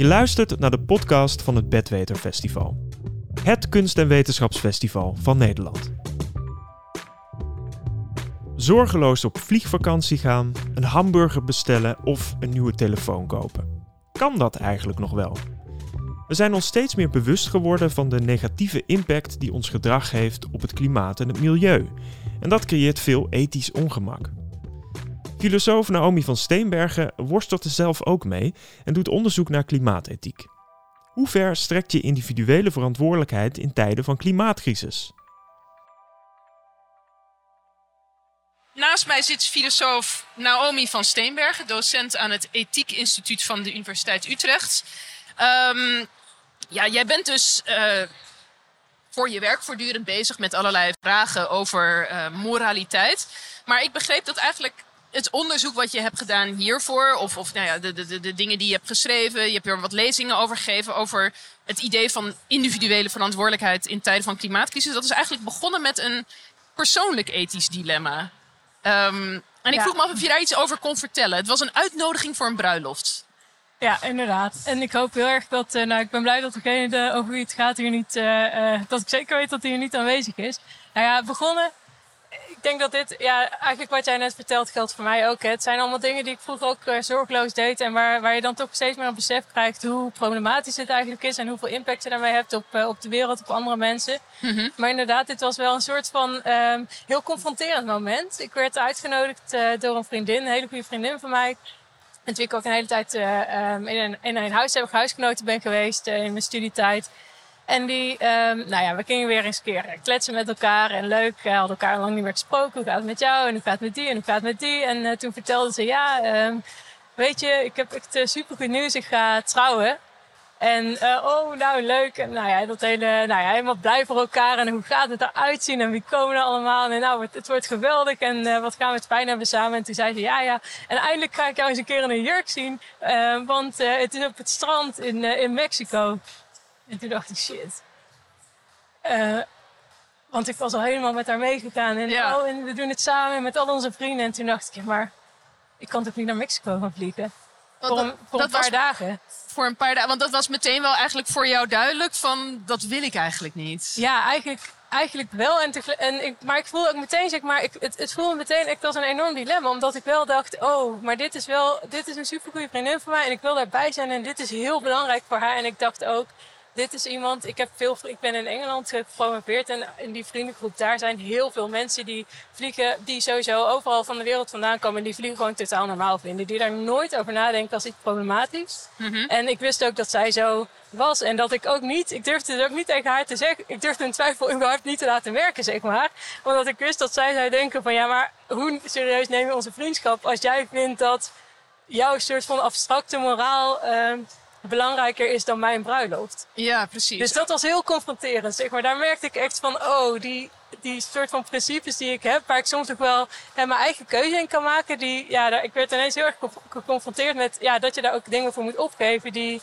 Je luistert naar de podcast van het Bedweter Festival. Het kunst- en wetenschapsfestival van Nederland. Zorgeloos op vliegvakantie gaan, een hamburger bestellen of een nieuwe telefoon kopen. Kan dat eigenlijk nog wel? We zijn ons steeds meer bewust geworden van de negatieve impact die ons gedrag heeft op het klimaat en het milieu. En dat creëert veel ethisch ongemak. Filosoof Naomi van Steenbergen worstelt er zelf ook mee en doet onderzoek naar klimaatethiek. Hoe ver strekt je individuele verantwoordelijkheid in tijden van klimaatcrisis? Naast mij zit filosoof Naomi van Steenbergen, docent aan het Ethiek Instituut van de Universiteit Utrecht. Um, ja, jij bent dus uh, voor je werk voortdurend bezig met allerlei vragen over uh, moraliteit. Maar ik begreep dat eigenlijk het onderzoek wat je hebt gedaan hiervoor, of, of nou ja, de, de, de dingen die je hebt geschreven, je hebt er wat lezingen over gegeven, over het idee van individuele verantwoordelijkheid in tijden van klimaatcrisis. Dat is eigenlijk begonnen met een persoonlijk ethisch dilemma. Um, en ik Ja. vroeg me af of je daar iets over kon vertellen. Het was een uitnodiging voor een bruiloft. Ja, inderdaad. En ik hoop heel erg dat, eh, nou, ik ben blij dat degene de, over wie het gaat hier niet, eh, eh, dat ik zeker weet dat hij hier niet aanwezig is. Nou ja, begonnen. Ik denk dat dit, ja, eigenlijk wat jij net vertelt geldt voor mij ook. Hè. Het zijn allemaal dingen die ik vroeger ook eh, zorgeloos deed. En waar, waar je dan toch steeds meer een besef krijgt hoe problematisch het eigenlijk is. En hoeveel impact je daarmee hebt op, eh, op de wereld, op andere mensen. Maar inderdaad, dit was wel een soort van ehm, heel confronterend moment. Ik werd uitgenodigd eh, door een vriendin, een hele goede vriendin van mij. Met wie ik ook een hele tijd eh, ehm, in, een, in een huis heb ik huisgenoten ben geweest in mijn studietijd. En die, ehm, nou ja, we gingen weer eens een keer kletsen met elkaar en leuk. We hadden elkaar lang niet meer gesproken. Hoe gaat het met jou? En hoe gaat het met die? En hoe gaat het met die? En eh, toen vertelde ze, ja, ehm, weet je, ik heb echt uh, super goed nieuws. Ik ga trouwen. En eh, oh, nou leuk. En nou ja, dat hele, nou ja, helemaal blij voor elkaar. En hoe gaat het eruit zien? En wie komen er allemaal? En nou, het, wordt geweldig. En eh, wat gaan we het fijn hebben samen? En toen zei ze, ja, ja. En eindelijk ga ik jou eens een keer in een jurk zien. eh, want eh, het is op het strand in, eh, in Mexico. En toen dacht ik, shit. Eh, want ik was al helemaal met haar meegegaan. En, Ja. oh, en we doen het samen met al onze vrienden. En toen dacht ik, maar ik kan toch niet naar Mexico gaan vliegen? Want Voor een, voor dat een paar was dagen. voor een paar dagen. Want dat was meteen wel eigenlijk voor jou duidelijk van dat wil ik eigenlijk niet. Ja, eigenlijk, eigenlijk wel. En en ik, maar ik voelde ook meteen, zeg maar, ik, het, het voelde meteen echt als een enorm dilemma. Omdat ik wel dacht, oh, maar dit is wel, dit is een supergoeie vriendin van mij. En ik wil daarbij zijn en dit is heel belangrijk voor haar. En ik dacht ook, dit is iemand, ik, heb veel, ik ben in Engeland gepromoveerd. En in die vriendengroep, daar zijn heel veel mensen die vliegen, die sowieso overal van de wereld vandaan komen. En die vliegen gewoon totaal normaal vinden. Die daar nooit over nadenken als iets problematisch. En ik wist ook dat zij zo was. En dat ik ook niet, ik durfde het ook niet tegen haar te zeggen. Ik durfde een twijfel überhaupt niet te laten werken, zeg maar. Omdat ik wist dat zij zou denken van ja, maar hoe serieus neem je onze vriendschap als jij vindt dat jouw soort van abstracte moraal ehm, belangrijker is dan mijn bruiloft. Ja, precies. Dus dat was heel confronterend, zeg maar. Daar merkte ik echt van, oh, die, die soort van principes die ik heb, waar ik soms ook wel hè, mijn eigen keuze in kan maken, die, ja, daar, ik werd ineens heel erg geconf- geconfronteerd met, ja, dat je daar ook dingen voor moet opgeven die,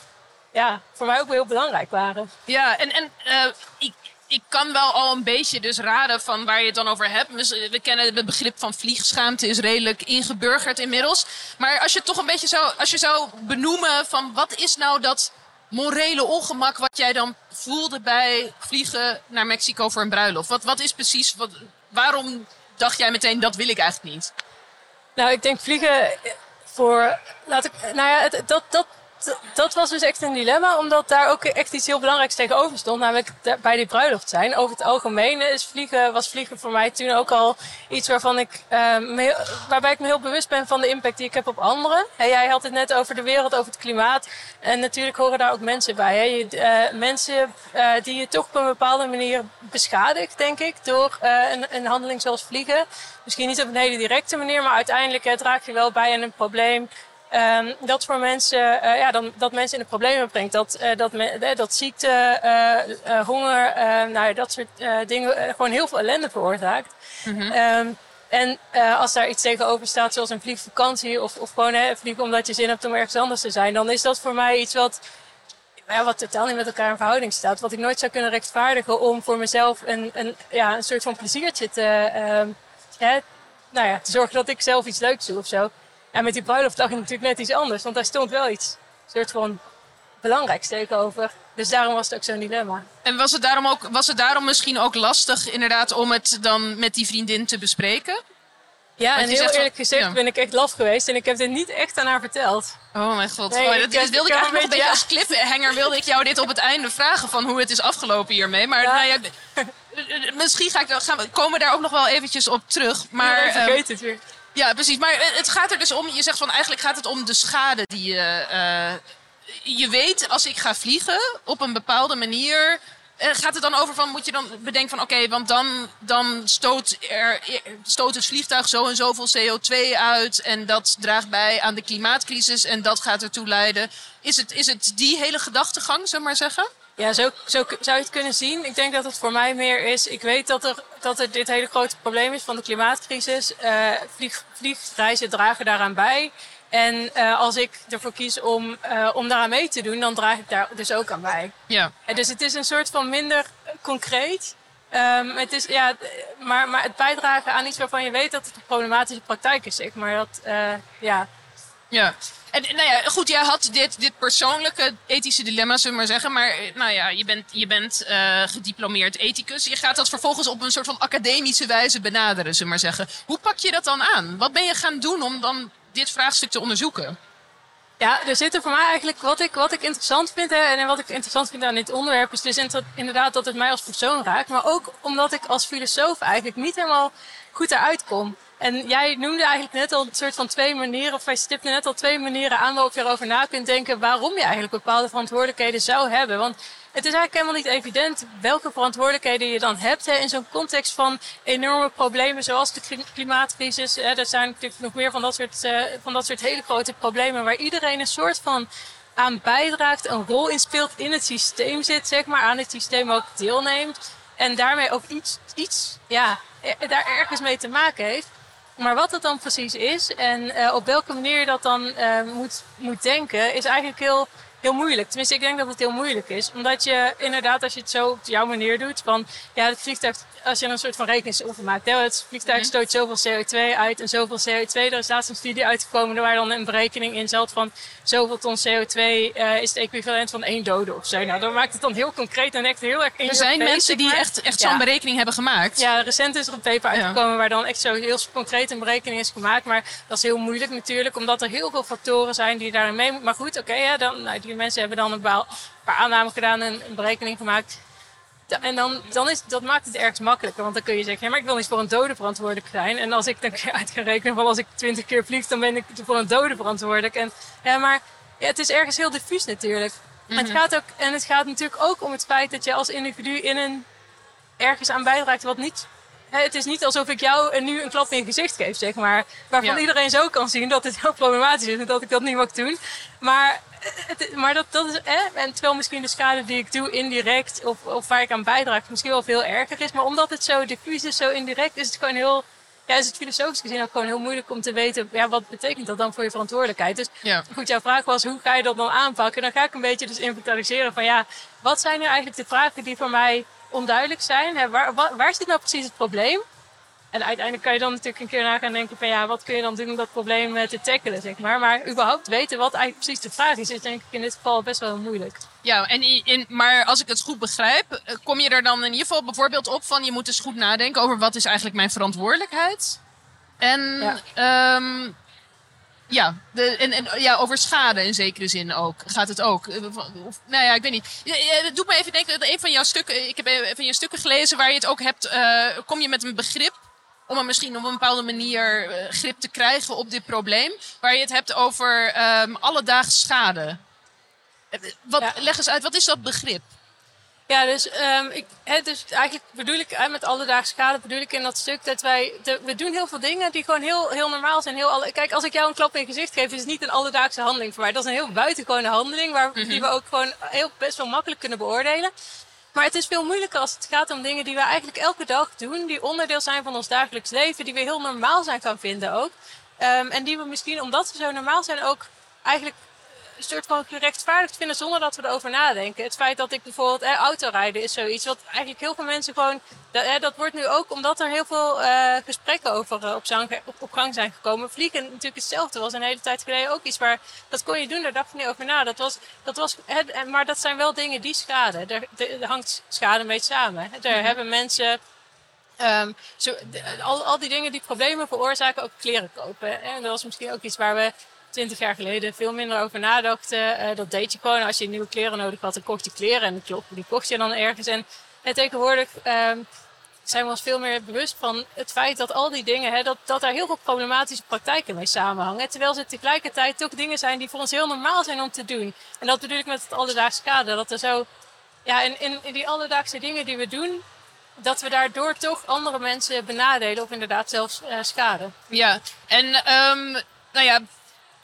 ja, voor mij ook wel heel belangrijk waren. Ja, en, en eh, ik, ik kan wel al een beetje dus raden van waar je het dan over hebt. We, kennen het begrip van vliegschaamte, is redelijk ingeburgerd inmiddels. Maar als je toch een beetje zou, als je zou benoemen van wat is nou dat morele ongemak wat jij dan voelde bij vliegen naar Mexico voor een bruiloft? Wat, wat is precies, wat, waarom dacht jij meteen dat wil ik eigenlijk niet? Nou, ik denk vliegen voor. Laat ik. Nou ja, dat, dat, dat was dus echt een dilemma, omdat daar ook echt iets heel belangrijks tegenover stond. Namelijk bij die bruiloft zijn. Over het algemeen is vliegen, was vliegen voor mij toen ook al iets waarvan ik, eh, heel- waarbij ik me heel bewust ben van de impact die ik heb op anderen. Jij had het net over de wereld, over het klimaat. En natuurlijk horen daar ook mensen bij. Hè. Je, eh, mensen eh, die je toch op een bepaalde manier beschadigt, denk ik, door eh, een, een handeling zoals vliegen. Misschien niet op een hele directe manier, maar uiteindelijk draag je wel bij aan een probleem. Ehm, dat voor mensen, eh, ja, dan, dat mensen in de problemen brengt. Dat, eh, dat, me- eh, dat ziekte, honger, nou, dat soort dingen gewoon heel veel ellende veroorzaakt. Ehm, en als daar iets tegenover staat, zoals een vliegvakantie of, of gewoon hè, vliegen omdat je zin hebt om ergens anders te zijn, dan is dat voor mij iets wat, ja, wat totaal niet met elkaar in verhouding staat. Wat ik nooit zou kunnen rechtvaardigen om voor mezelf een, een, ja, een soort van pleziertje te, ehm, hè, nou ja, te zorgen dat ik zelf iets leuks doe of zo. En met die bruiloft dacht ik natuurlijk net iets anders, want daar stond wel iets. Soort van belangrijk steek over. Dus daarom was het ook zo'n dilemma. En was het, daarom ook, was het daarom misschien ook lastig inderdaad om het dan met die vriendin te bespreken? Ja, Want en heel van- eerlijk gezegd ja. ben ik echt laf geweest. En ik heb dit niet echt aan haar verteld. Oh mijn god. Nee, Oh, dat, wilde ik eigenlijk nog een beetje als cliffhanger wilde ik jou dit op het einde vragen van hoe het is afgelopen hiermee. Maar Ja. nou ja, misschien ga ik, gaan we, komen we daar ook nog wel eventjes op terug. Maar, ik ehm, vergeet het weer. Ja, precies. Maar het gaat er dus om, je zegt van eigenlijk gaat het om de schade die je. eh, je weet als ik ga vliegen op een bepaalde manier. eh, gaat het dan over van, moet je dan bedenken van oké, want dan, dan stoot, er, stoot het vliegtuig zo en zoveel CO2 uit. En dat draagt bij aan de klimaatcrisis en dat gaat ertoe leiden. Is het, is het die hele gedachtegang, zullen maar zeggen? Ja, zo, zo zou je het kunnen zien. Ik denk dat het voor mij meer is. Ik weet dat er, dat er dit hele grote probleem is van de klimaatcrisis. Eh vlieg, vliegreizen dragen daaraan bij. En eh, als ik ervoor kies om, eh, om daaraan mee te doen, dan draag ik daar dus ook aan bij. Ja. En dus het is een soort van minder concreet. Ehm, het is, ja, maar, maar het bijdragen aan iets waarvan je weet dat het een problematische praktijk is. Zeg maar dat, ja, Ja. En nou ja, goed, jij had dit, dit persoonlijke ethische dilemma, zullen we maar zeggen. Maar eh, nou ja, je bent, je bent eh, gediplomeerd ethicus. Je gaat dat vervolgens op een soort van academische wijze benaderen, zullen we maar zeggen. Hoe pak je dat dan aan? Wat ben je gaan doen om dan dit vraagstuk te onderzoeken? Ja, er zitten voor mij eigenlijk wat ik, wat ik interessant vind. En wat ik interessant vind aan dit onderwerp is dus inderdaad dat het mij als persoon raakt. Maar ook omdat ik als filosoof eigenlijk niet helemaal goed eruit kom. En jij noemde eigenlijk net al een soort van twee manieren, of jij stipte net al twee manieren aan waarop je erover na kunt denken waarom je eigenlijk bepaalde verantwoordelijkheden zou hebben. Want het is eigenlijk helemaal niet evident welke verantwoordelijkheden je dan hebt hè, in zo'n context van enorme problemen zoals de kli- klimaatcrisis. Hè. Er zijn natuurlijk nog meer van dat, soort, eh, van dat soort hele grote problemen waar iedereen een soort van aan bijdraagt, een rol in speelt, in het systeem zit, zeg maar, aan het systeem ook deelneemt. En daarmee ook iets, iets ja, daar ergens mee te maken heeft. Maar wat dat dan precies is en eh, op welke manier je dat dan eh, moet, moet denken, is eigenlijk heel, heel moeilijk. Tenminste, ik denk dat het heel moeilijk is. Omdat je inderdaad, als je het zo op jouw manier doet, van ja, het vliegtuig, als je een soort van rekeningsoefening maakt. Hè, het vliegtuig stoot zoveel CO2 uit en zoveel CO2. Er is laatst een studie uitgekomen waar dan een berekening in zat van zoveel ton CO2 eh, is het equivalent van één dode of zo. Nou, dan maakt het dan heel concreet en echt heel erg in Er zijn mensen die maar. echt, echt Ja. zo'n berekening hebben gemaakt. Ja, recent is er een paper Ja. uitgekomen waar dan echt zo heel concreet een berekening is gemaakt. Maar dat is heel moeilijk natuurlijk, omdat er heel veel factoren zijn die daarin mee moeten. Maar goed, oké, ja, dan, nou, die mensen hebben dan een paar aannames gedaan en een berekening gemaakt. En dan, dan is, dat maakt het ergens makkelijker, want dan kun je zeggen, ja, maar ik wil niet voor een dode verantwoordelijk zijn. En als ik dan uit ga rekenen van als ik twintig keer vlieg, dan ben ik voor een dode verantwoordelijk. En, ja, maar ja, het is ergens heel diffuus natuurlijk. Mhm. het gaat ook, en het gaat natuurlijk ook om het feit dat je als individu in een ergens aan bijdraagt wat niet. Hè, Het is niet alsof ik jou nu een klap in je gezicht geef, zeg maar. Waarvan Ja. iedereen zo kan zien dat het heel problematisch is en dat ik dat niet mag doen. Maar, het, maar dat, dat is, hè, en terwijl misschien de schade die ik doe indirect of, of waar ik aan bijdraag misschien wel veel erger is. Maar omdat het zo diffuus is, zo indirect, is het gewoon heel, ja, is het filosofisch gezien ook gewoon heel moeilijk om te weten, ja, wat betekent dat dan voor je verantwoordelijkheid. Dus Ja. goed, jouw vraag was, hoe ga je dat dan aanpakken? Dan ga ik een beetje dus inventariseren van, ja, wat zijn nu eigenlijk de vragen die voor mij onduidelijk zijn? Hè, waar, waar, waar zit nou precies het probleem? En uiteindelijk kan je dan natuurlijk een keer na gaan denken van, ja, wat kun je dan doen om dat probleem eh, te tackelen, zeg maar. Maar überhaupt weten wat eigenlijk precies de vraag is, is denk ik in dit geval best wel moeilijk. Ja, en in, maar als ik het goed begrijp, eh, kom je er dan in ieder geval bijvoorbeeld op van je moet dus goed nadenken over wat is eigenlijk mijn verantwoordelijkheid. En Ja. ja, ja, de, en, en ja, over schade in zekere zin ook. Gaat het ook? Eh, Of, nou ja, ik weet niet. Het doet me even denken, een van jouw stukken, ik heb een van je stukken gelezen waar je het ook hebt, kom je met een begrip om er misschien op een bepaalde manier eh, grip te krijgen op dit probleem. Waar je het hebt over ehm alledaags schade. Eh, Wat, Ja. Leg eens uit, wat is dat begrip? Ja, dus, ehm, ik, dus eigenlijk bedoel ik met alledaagse schade, bedoel ik in dat stuk dat wij, de- we doen heel veel dingen die gewoon heel, heel normaal zijn. Heel alle, kijk, als ik jou een klap in je gezicht geef, is het niet een alledaagse handeling voor mij. Dat is een heel buitengewone handeling, waar, die we ook gewoon heel best wel makkelijk kunnen beoordelen. Maar het is veel moeilijker als het gaat om dingen die we eigenlijk elke dag doen, die onderdeel zijn van ons dagelijks leven, die we heel normaal zijn gaan vinden ook. Ehm, en die we misschien, omdat ze zo normaal zijn, ook eigenlijk een soort van gerechtvaardigd vinden zonder dat we erover nadenken. Het feit dat ik bijvoorbeeld eh, autorijden is zoiets wat eigenlijk heel veel mensen gewoon. Dat, eh, dat wordt nu ook omdat er heel veel eh, gesprekken over eh, op, zang- op, op gang zijn gekomen. Vliegen natuurlijk hetzelfde was een hele tijd geleden ook iets waar dat kon je doen, daar dacht je niet over na. Dat was, dat was, maar dat zijn wel dingen die schaden. Er, er hangt schade mee samen. Er hebben mensen. Ehm, zo, al, al die dingen die problemen veroorzaken, ook kleren kopen. En dat was misschien ook iets waar we twintig jaar geleden veel minder over nadachten. Eh, dat deed je gewoon. Als je nieuwe kleren nodig had, dan kocht je kleren. En die kocht je dan ergens. En, en tegenwoordig ehm, zijn we ons veel meer bewust van het feit dat al die dingen, hè, dat, dat daar heel veel problematische praktijken mee samenhangen. Terwijl ze tegelijkertijd toch dingen zijn die voor ons heel normaal zijn om te doen. En dat bedoel ik met het alledaagse kader. Dat er zo, ja, in, in, die alledaagse dingen die we doen, dat we daardoor toch andere mensen benadelen of inderdaad zelfs eh, schaden. Ja, en ehm, nou ja,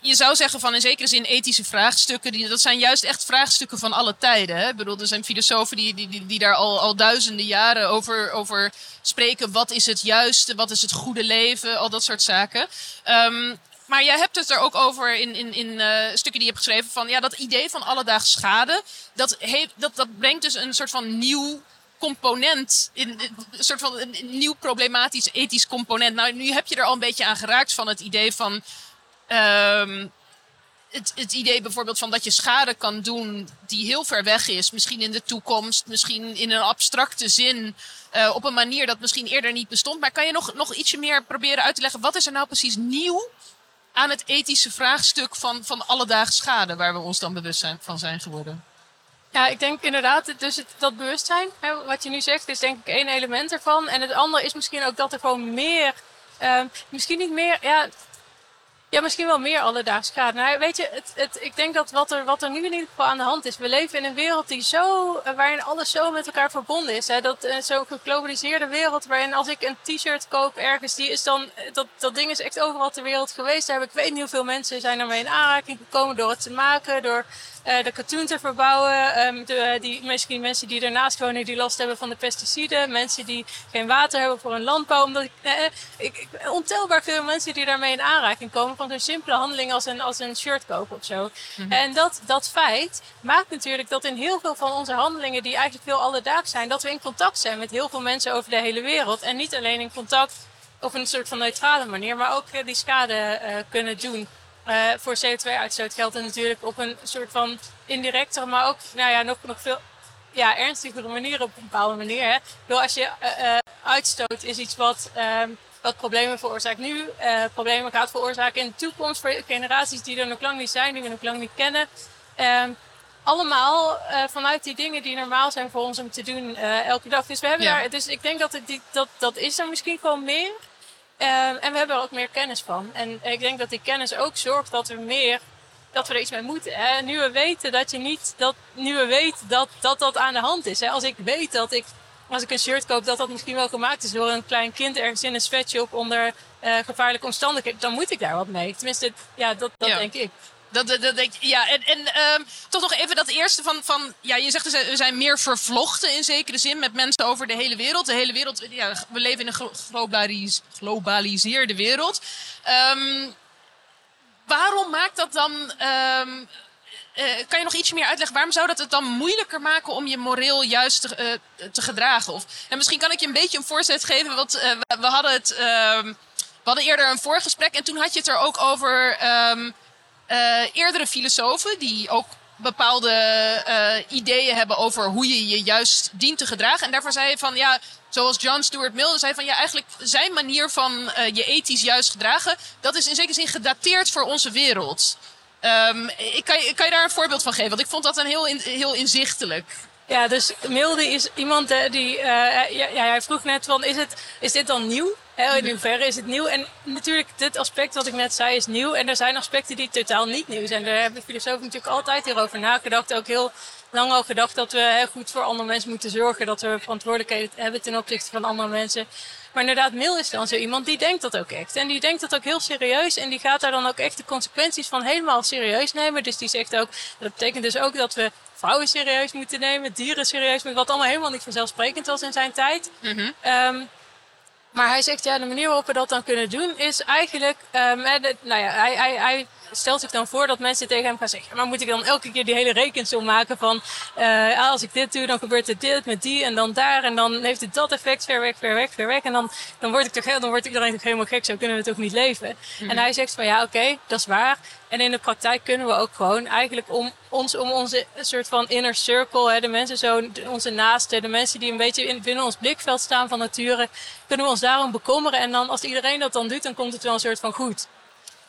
je zou zeggen van in zekere zin ethische vraagstukken, die, dat zijn juist echt vraagstukken van alle tijden. Hè? Ik bedoel, er zijn filosofen die, die, die, die daar al, al duizenden jaren over, over spreken. Wat is het juiste, wat is het goede leven, al dat soort zaken. Ehm, maar jij hebt het er ook over in, in, in eh, stukken die je hebt geschreven van ja, dat idee van alledaags schade, dat, heeft, dat, dat brengt dus een soort van nieuw component, een soort van een nieuw problematisch ethisch component. Nou, nu heb je er al een beetje aan geraakt van het idee van. Ehm, het, het idee bijvoorbeeld van dat je schade kan doen die heel ver weg is. Misschien in de toekomst, misschien in een abstracte zin. eh, op een manier dat misschien eerder niet bestond. Maar kan je nog, nog ietsje meer proberen uit te leggen. Wat is er nou precies nieuw aan het ethische vraagstuk van, van alledaags schade. Waar we ons dan bewust van zijn geworden? Ja, ik denk inderdaad, dus het, dat bewustzijn, hè, wat je nu zegt, is denk ik één element ervan. En het andere is misschien ook dat er gewoon meer, ehm, misschien niet meer, ja, ja, misschien wel meer alledaags gaat. Nou, weet je, het, het, ik denk dat wat er, wat er nu in ieder geval aan de hand is, we leven in een wereld die zo, eh, waarin alles zo met elkaar verbonden is. Hè? Dat uh, zo'n geglobaliseerde wereld, waarin als ik een t-shirt koop ergens, die is dan, eh, dat, dat ding is echt overal ter wereld geweest. Daar heb ik weet niet hoeveel mensen zijn ermee in aanraking gekomen door het te maken, door de katoen te verbouwen. Um, de, die, misschien mensen die ernaast wonen die last hebben van de pesticiden. Mensen die geen water hebben voor hun landbouw. Omdat ik, eh, ik, ik, ontelbaar veel mensen die daarmee in aanraking komen van zo'n simpele handeling als een, als een shirt kopen of zo. Mm-hmm. En dat, dat feit maakt natuurlijk dat in heel veel van onze handelingen, die eigenlijk veel alledaags zijn, dat we in contact zijn met heel veel mensen over de hele wereld. En niet alleen in contact op een soort van neutrale manier, maar ook uh, die schade uh, kunnen doen. Uh, voor CO2-uitstoot geldt het natuurlijk op een soort van indirectere, maar ook nou ja, nog, nog veel ja, ernstigere manier op een bepaalde manier. Hè. Als je uh, uitstoot is iets wat, um, wat problemen veroorzaakt nu, uh, problemen gaat veroorzaken in de toekomst voor generaties die er nog lang niet zijn, die we nog lang niet kennen. Um, allemaal uh, vanuit die dingen die normaal zijn voor ons om te doen elke dag. Dus we hebben ja. daar, dus ik denk dat, het, die, dat dat is er misschien gewoon meer. Uh, en we hebben er ook meer kennis van. En ik denk dat die kennis ook zorgt dat we meer, dat we er iets mee moeten. Hè? Nu we weten dat je niet, dat, nu we weten dat, dat dat aan de hand is. Hè? Als ik weet dat ik, als ik een shirt koop, dat dat misschien wel gemaakt is door een klein kind ergens in een sweatshop onder uh, gevaarlijke omstandigheden, dan moet ik daar wat mee. Tenminste, ja, dat, dat ja. denk ik. Dat, dat, ja, en, en um, toch nog even dat eerste van, van ja, je zegt we zijn meer vervlochten in zekere zin met mensen over de hele wereld. De hele wereld, ja, we leven in een globalis, globaliseerde wereld. Um, waarom maakt dat dan, um, uh, kan je nog iets meer uitleggen, waarom zou dat het dan moeilijker maken om je moreel juist te, uh, te gedragen? Of, en misschien kan ik je een beetje een voorzet geven, want uh, we, hadden het, we hadden eerder een voorgesprek en toen had je het er ook over... eerdere filosofen die ook bepaalde uh, ideeën hebben over hoe je je juist dient te gedragen. En daarvoor zei je van ja, zoals John Stuart Mill zei van ja, eigenlijk zijn manier van uh, je ethisch juist gedragen, dat is in zekere zin gedateerd voor onze wereld. Um, ik kan, kan, je daar een voorbeeld van geven? Want ik vond dat een heel, heel inzichtelijk. Ja, dus Milde is iemand uh, die. Ja, ja, hij vroeg net van: is, het, is dit dan nieuw? In hoeverre is het nieuw? En natuurlijk, dit aspect wat ik net zei is nieuw. En er zijn aspecten die totaal niet nieuw zijn. Daar hebben filosofen natuurlijk altijd hierover nagedacht. Ook heel lang al gedacht dat we hè, goed voor andere mensen moeten zorgen. Dat we verantwoordelijkheid hebben ten opzichte van andere mensen. Maar inderdaad, Mill is dan zo iemand die denkt dat ook echt. En die denkt dat ook heel serieus. En die gaat daar dan ook echt de consequenties van helemaal serieus nemen. Dus die zegt ook, dat betekent dus ook dat we vrouwen serieus moeten nemen, dieren serieus moeten, wat allemaal helemaal niet vanzelfsprekend was in zijn tijd. Mm -hmm. um, maar hij zegt, ja, de manier waarop we dat dan kunnen doen is eigenlijk, um, de, nou ja, hij, hij, hij stelt zich dan voor dat mensen tegen hem gaan zeggen... maar moet ik dan elke keer die hele rekensom maken van... Uh, als ik dit doe, dan gebeurt er dit met die en dan daar... en dan heeft het dat effect ver weg, ver weg, ver weg... en dan, dan, word ik toch, dan wordt iedereen toch helemaal gek, zo kunnen we toch niet leven. Mhm. En hij zegt van ja, oké, dat is waar... En in de praktijk kunnen we ook gewoon eigenlijk om ons, om onze soort van inner circle, hè, de mensen zo, onze naasten, de mensen die een beetje in, binnen ons blikveld staan van nature, kunnen we ons daarom bekommeren. En dan als iedereen dat dan doet, dan komt het wel een soort van goed.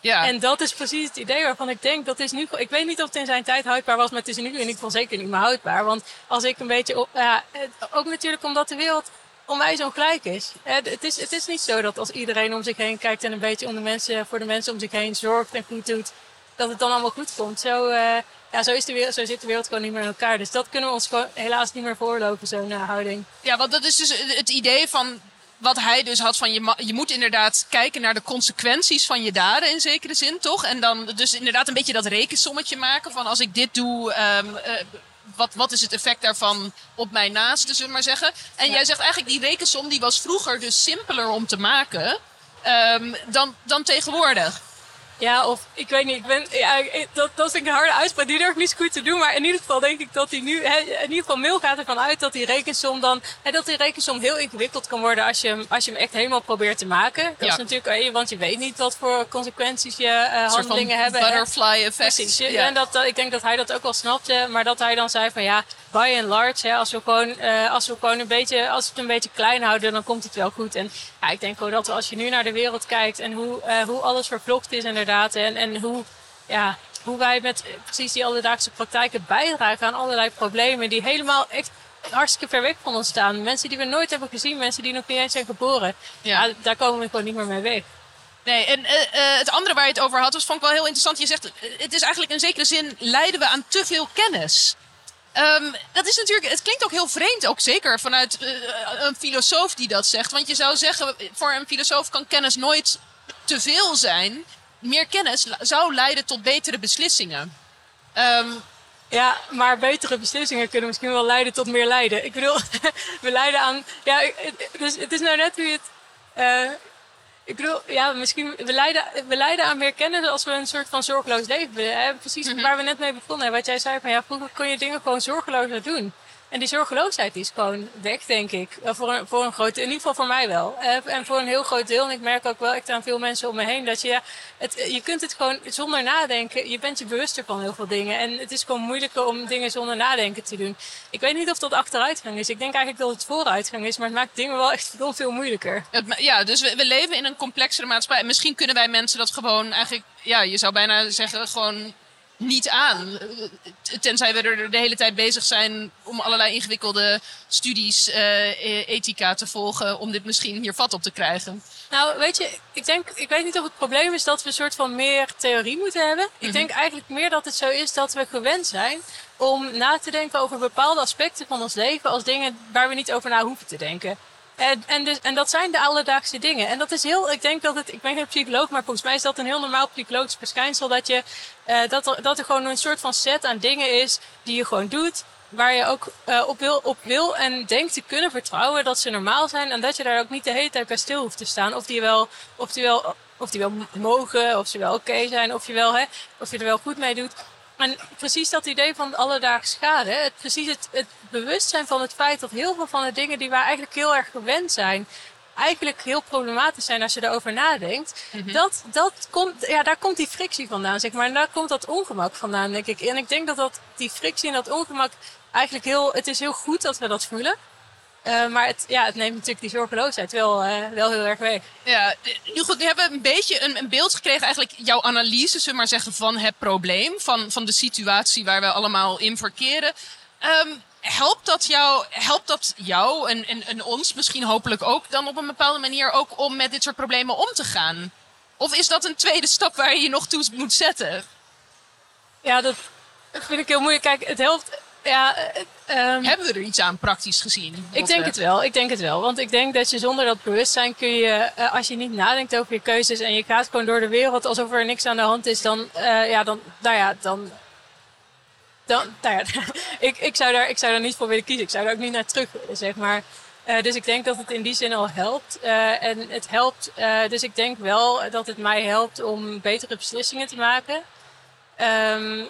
Ja. En dat is precies het idee waarvan ik denk, dat is nu, ik weet niet of het in zijn tijd houdbaar was, maar het is nu in ieder geval zeker niet meer houdbaar. Want als ik een beetje, ja, ook natuurlijk omdat de wereld onwijs ongelijk is. Het is, het is niet zo dat als iedereen om zich heen kijkt en een beetje om de mensen, voor de mensen om zich heen zorgt en goed doet, dat het dan allemaal goed komt. Zo, uh, ja, zo, is de wereld, zo zit de wereld gewoon niet meer in elkaar. Dus dat kunnen we ons gewoon helaas niet meer voorlopen, zo'n uh, houding. Ja, want dat is dus het idee van wat hij dus had van je, je moet inderdaad kijken naar de consequenties van je daden in zekere zin, toch? En dan dus inderdaad een beetje dat rekensommetje maken van als ik dit doe, um, uh, wat, wat is het effect daarvan op mijn naasten, zullen we maar zeggen. En jij zegt eigenlijk die rekensom die was vroeger dus simpeler om te maken um, dan, dan tegenwoordig. Ja, of ik weet niet. Ik ben, ja, dat, dat is een harde uitspraak. Die durf ik niet zo goed te doen. Maar in ieder geval denk ik dat hij nu. In ieder geval, Mail gaat ervan uit dat die rekensom dan. Dat die rekensom heel ingewikkeld kan worden als je, hem, als je hem echt helemaal probeert te maken. Dat is natuurlijk. Want je weet niet wat voor consequenties je uh, handelingen hebben. Butterfly effect. Precies. Ja. En dat, ik denk dat hij dat ook wel snapte. Maar dat hij dan zei van ja, by and large, hè, als, we gewoon, uh, als we gewoon een beetje. Als we het een beetje klein houden, dan komt het wel goed. En ja, ik denk gewoon dat als je nu naar de wereld kijkt en hoe, uh, hoe alles vervlocht is en en, en hoe, ja, hoe wij met precies die alledaagse praktijken bijdragen aan allerlei problemen die helemaal echt hartstikke ver weg van ons staan. Mensen die we nooit hebben gezien, mensen die nog niet eens zijn geboren. Ja. daar komen we gewoon niet meer mee weg. Nee, en uh, uh, het andere waar je het over had, was, vond ik wel heel interessant. Je zegt, het is eigenlijk in zekere zin, leiden we aan te veel kennis. Um, dat is natuurlijk, het klinkt ook heel vreemd, ook zeker vanuit uh, een filosoof die dat zegt. Want je zou zeggen, voor een filosoof kan kennis nooit te veel zijn meer kennis zou leiden tot betere beslissingen. Ehm, ja, maar betere beslissingen kunnen misschien wel leiden tot meer lijden. Ik bedoel, we leiden aan. Ja, dus het is nou net je het. Uh, ik bedoel, ja, misschien. We leiden, we leiden aan meer kennis als we een soort van zorgeloos leven hebben. Precies mhm. waar we net mee begonnen. Wat jij zei van ja, vroeger kon je dingen gewoon zorgeloos doen. En die zorgeloosheid is gewoon weg, denk ik. Voor een, voor een groot in ieder geval voor mij wel. Eh, en voor een heel groot deel. En ik merk ook wel echt aan veel mensen om me heen. Dat je, ja, het, je kunt het gewoon zonder nadenken. Je bent je bewuster van heel veel dingen. En het is gewoon moeilijker om dingen zonder nadenken te doen. Ik weet niet of dat achteruitgang is. Ik denk eigenlijk dat het vooruitgang is. Maar het maakt dingen wel echt veel moeilijker. Ja, dus we, we leven in een complexere maatschappij. Misschien kunnen wij mensen dat gewoon eigenlijk... Ja, je zou bijna zeggen gewoon niet aan. Tenzij we er de hele tijd bezig zijn om allerlei ingewikkelde studies, uh, ethica te volgen, om dit misschien hier vat op te krijgen. Nou, weet je, ik denk, ik weet niet of het probleem is dat we een soort van meer theorie moeten hebben. Ik mhm. denk eigenlijk meer dat het zo is dat we gewend zijn om na te denken over bepaalde aspecten van ons leven als dingen waar we niet over na hoeven te denken. En, en, dus, en dat zijn de alledaagse dingen. En dat is heel, ik denk dat het, ik ben geen psycholoog, maar volgens mij is dat een heel normaal psychologisch verschijnsel. Dat, je, uh, dat, er, dat er gewoon een soort van set aan dingen is die je gewoon doet. Waar je ook uh, op, wil, op wil en denkt te kunnen vertrouwen dat ze normaal zijn. En dat je daar ook niet de hele tijd bij stil hoeft te staan. Of die wel, of die wel, of die wel mogen, of ze wel oké zijn, of je, wel, hè, of je er wel goed mee doet. En precies dat idee van alledaags schade, het, precies het, het bewustzijn van het feit dat heel veel van de dingen die wij eigenlijk heel erg gewend zijn, eigenlijk heel problematisch zijn als je erover nadenkt. Mhm. dat, dat komt, ja, daar komt die frictie vandaan, zeg maar. En daar komt dat ongemak vandaan, denk ik. En ik denk dat, dat die frictie en dat ongemak eigenlijk heel, het is heel goed dat we dat voelen. Uh, maar het, ja, het neemt natuurlijk die zorgeloosheid wel, uh, wel heel erg weg. Ja, nu goed, we hebben een beetje een, een, beeld gekregen, eigenlijk jouw analyse, zullen we maar zeggen, van het probleem, van, van de situatie waar we allemaal in verkeren. Um, helpt dat jou, helpt dat jou en, en, en ons misschien hopelijk ook dan op een bepaalde manier ook om met dit soort problemen om te gaan? Of is dat een tweede stap waar je je nog toe moet zetten? Ja, dat vind ik heel moeilijk. Kijk, het helpt ja, um, Hebben we er iets aan praktisch gezien? Ik denk het wel. Ik denk het wel. Want ik denk dat je zonder dat bewustzijn kun je, uh, als je niet nadenkt over je keuzes en je gaat gewoon door de wereld alsof er niks aan de hand is, dan, uh, ja, dan, nou ja, dan, dan, nou ja, ik, ik, zou daar, ik zou daar niet voor willen kiezen. Ik zou daar ook niet naar terug willen, zeg maar. Uh, dus ik denk dat het in die zin al helpt. En het helpt, dus ik denk wel dat het mij helpt om betere beslissingen te maken. Ehm,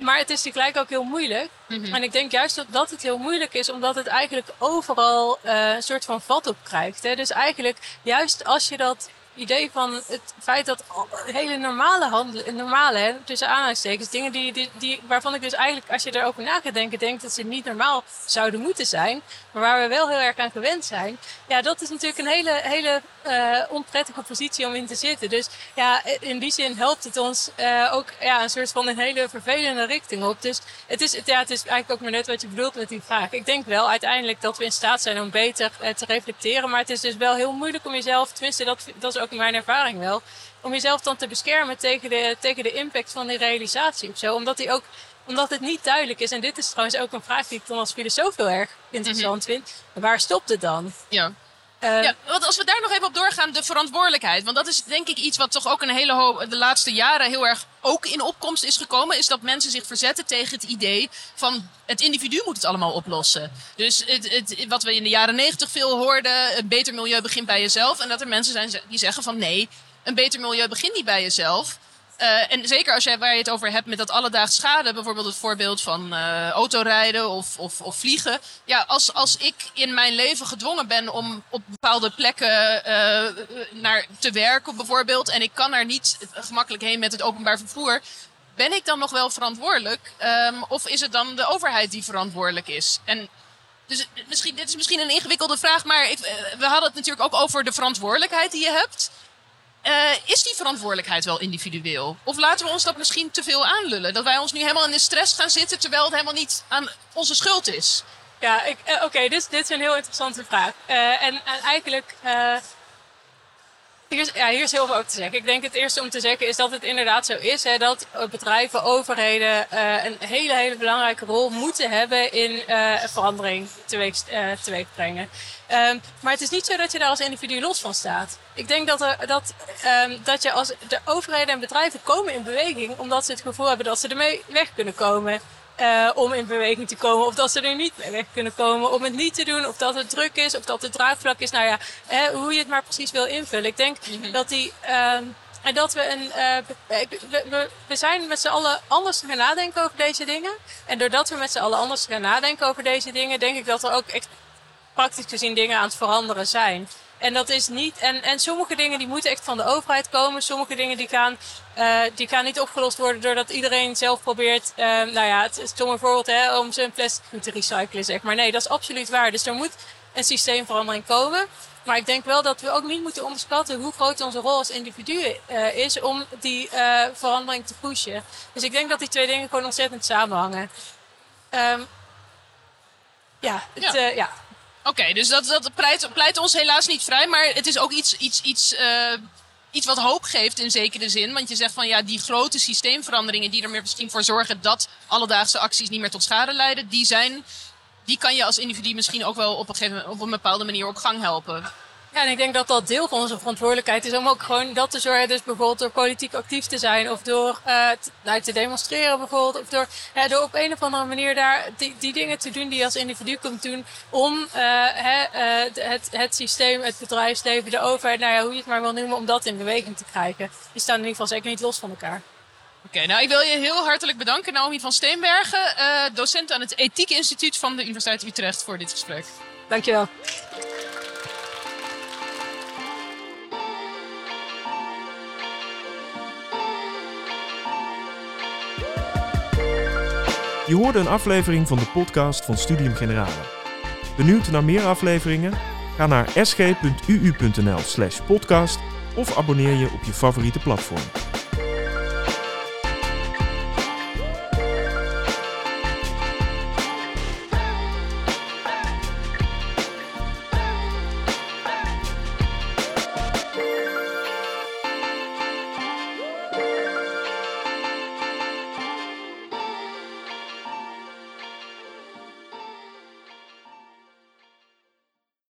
maar het is tegelijk ook heel moeilijk. Mhm. En ik denk juist dat, dat het heel moeilijk is, omdat het eigenlijk overal eh, een soort van vat op krijgt. Hè? Dus eigenlijk, juist als je dat idee van het feit dat hele normale handelen, normale, hè, tussen aanhalingstekens, dingen die, die, die, waarvan ik dus eigenlijk, als je erover na gaat denken, denk dat ze niet normaal zouden moeten zijn, maar waar we wel heel erg aan gewend zijn. Ja, dat is natuurlijk een hele, hele eh, onprettige positie om in te zitten. Dus ja, in die zin helpt het ons eh, ook ja, een soort van een hele vervelende richting op. Dus het is, het, ja, het is eigenlijk ook maar net wat je bedoelt met die vraag. Ik denk wel uiteindelijk dat we in staat zijn om beter eh, te reflecteren. Maar het is dus wel heel moeilijk om jezelf, tenminste dat, dat is ook mijn ervaring wel, om jezelf dan te beschermen tegen de, tegen de impact van die realisatie of zo. Omdat die ook omdat het niet duidelijk is. En dit is trouwens ook een vraag die ik dan als filosoof heel erg interessant vind. Waar stopt het dan? Ja. Eh, Ja, want als we daar nog even op doorgaan, de verantwoordelijkheid. Want dat is denk ik iets wat toch ook een hele hoop de laatste jaren heel erg ook in opkomst is gekomen. Is dat mensen zich verzetten tegen het idee van het individu moet het allemaal oplossen. Dus het, het, wat we in de jaren negentig veel hoorden, een beter milieu begint bij jezelf. En dat er mensen zijn die zeggen van nee, een beter milieu begint niet bij jezelf. Eh, en zeker als jij waar je het over hebt met dat alledaags schade, bijvoorbeeld het voorbeeld van eh, autorijden of, of, of vliegen. Ja, als, als ik in mijn leven gedwongen ben om op bepaalde plekken eh, naar te werken, bijvoorbeeld, en ik kan er niet gemakkelijk heen met het openbaar vervoer. Ben ik dan nog wel verantwoordelijk? Ehm, of is het dan de overheid die verantwoordelijk is? En dus misschien, dit is misschien een ingewikkelde vraag, maar ik, we hadden het natuurlijk ook over de verantwoordelijkheid die je hebt. Eh, is die verantwoordelijkheid wel individueel? Of laten we ons dat misschien te veel aanlullen? Dat wij ons nu helemaal in de stress gaan zitten terwijl het helemaal niet aan onze schuld is. Ja, eh, oké, dit, dit is een heel interessante vraag. Eh, en, en eigenlijk, hier, ja, hier is heel veel over te zeggen. Ik denk het eerste om te zeggen is dat het inderdaad zo is hè, dat bedrijven, overheden eh, een hele, hele belangrijke rol moeten hebben in eh, verandering teweeg, eh, teweeg brengen. Ehm, maar het is niet zo dat je daar als individu los van staat. Ik denk dat, dat, ehm, dat je als de overheden en bedrijven komen in beweging omdat ze het gevoel hebben dat ze ermee weg kunnen komen. Eh, om in beweging te komen. Of dat ze er niet mee weg kunnen komen om het niet te doen. Of dat het druk is. Of dat het draagvlak is. Nou ja, hè, hoe je het maar precies wil invullen. Ik denk dat die... ehm, en dat we een. eh, we, we, we zijn met z'n allen anders gaan nadenken over deze dingen. En doordat we met z'n allen anders gaan nadenken over deze dingen, denk ik dat er ook echt praktisch gezien dingen aan het veranderen zijn. En dat is niet. En, en sommige dingen die moeten echt van de overheid komen. Sommige dingen die gaan, eh, die gaan niet opgelost worden doordat iedereen zelf probeert. eh, nou ja, het is toch een voorbeeld hè, om zijn plastic goed te recyclen, zeg maar. Nee, dat is absoluut waar. Dus er moet een systeemverandering komen. Maar ik denk wel dat we ook niet moeten onderschatten hoe groot onze rol als individu eh, is om die verandering te pushen. Dus ik denk dat die twee dingen gewoon ontzettend samenhangen. Ehm, ja, het, Ja. ja. Oké, dus dat, pleit, pleit ons helaas niet vrij. Maar het is ook iets, iets, iets, eh, iets wat hoop geeft in zekere zin. Want je zegt van ja, die grote systeemveranderingen die er misschien voor zorgen dat alledaagse acties niet meer tot schade leiden, die zijn. Die kan je als individu misschien ook wel op een, op een bepaalde manier op gang helpen. Ja, en ik denk dat dat deel van onze verantwoordelijkheid is om ook gewoon dat te zorgen. Dus bijvoorbeeld door politiek actief te zijn of door eh, te, nou, te demonstreren bijvoorbeeld. Of door, ja, door op een of andere manier daar die, die dingen te doen die je als individu kunt doen. Om eh, hè, eh, het, het systeem, het bedrijfsleven, de overheid, nou ja, hoe je het maar wil noemen, om dat in beweging te krijgen. Die staan in ieder geval zeker niet los van elkaar. Oké, nou ik wil je heel hartelijk bedanken, Naomi van Steenbergen, eh, docent aan het Ethiek Instituut van de Universiteit Utrecht, voor dit gesprek. Dankjewel. Je hoorde een aflevering van de podcast van Studium Generale. Benieuwd naar meer afleveringen? Ga naar sg.uu.nl/podcast of abonneer je op je favoriete platform.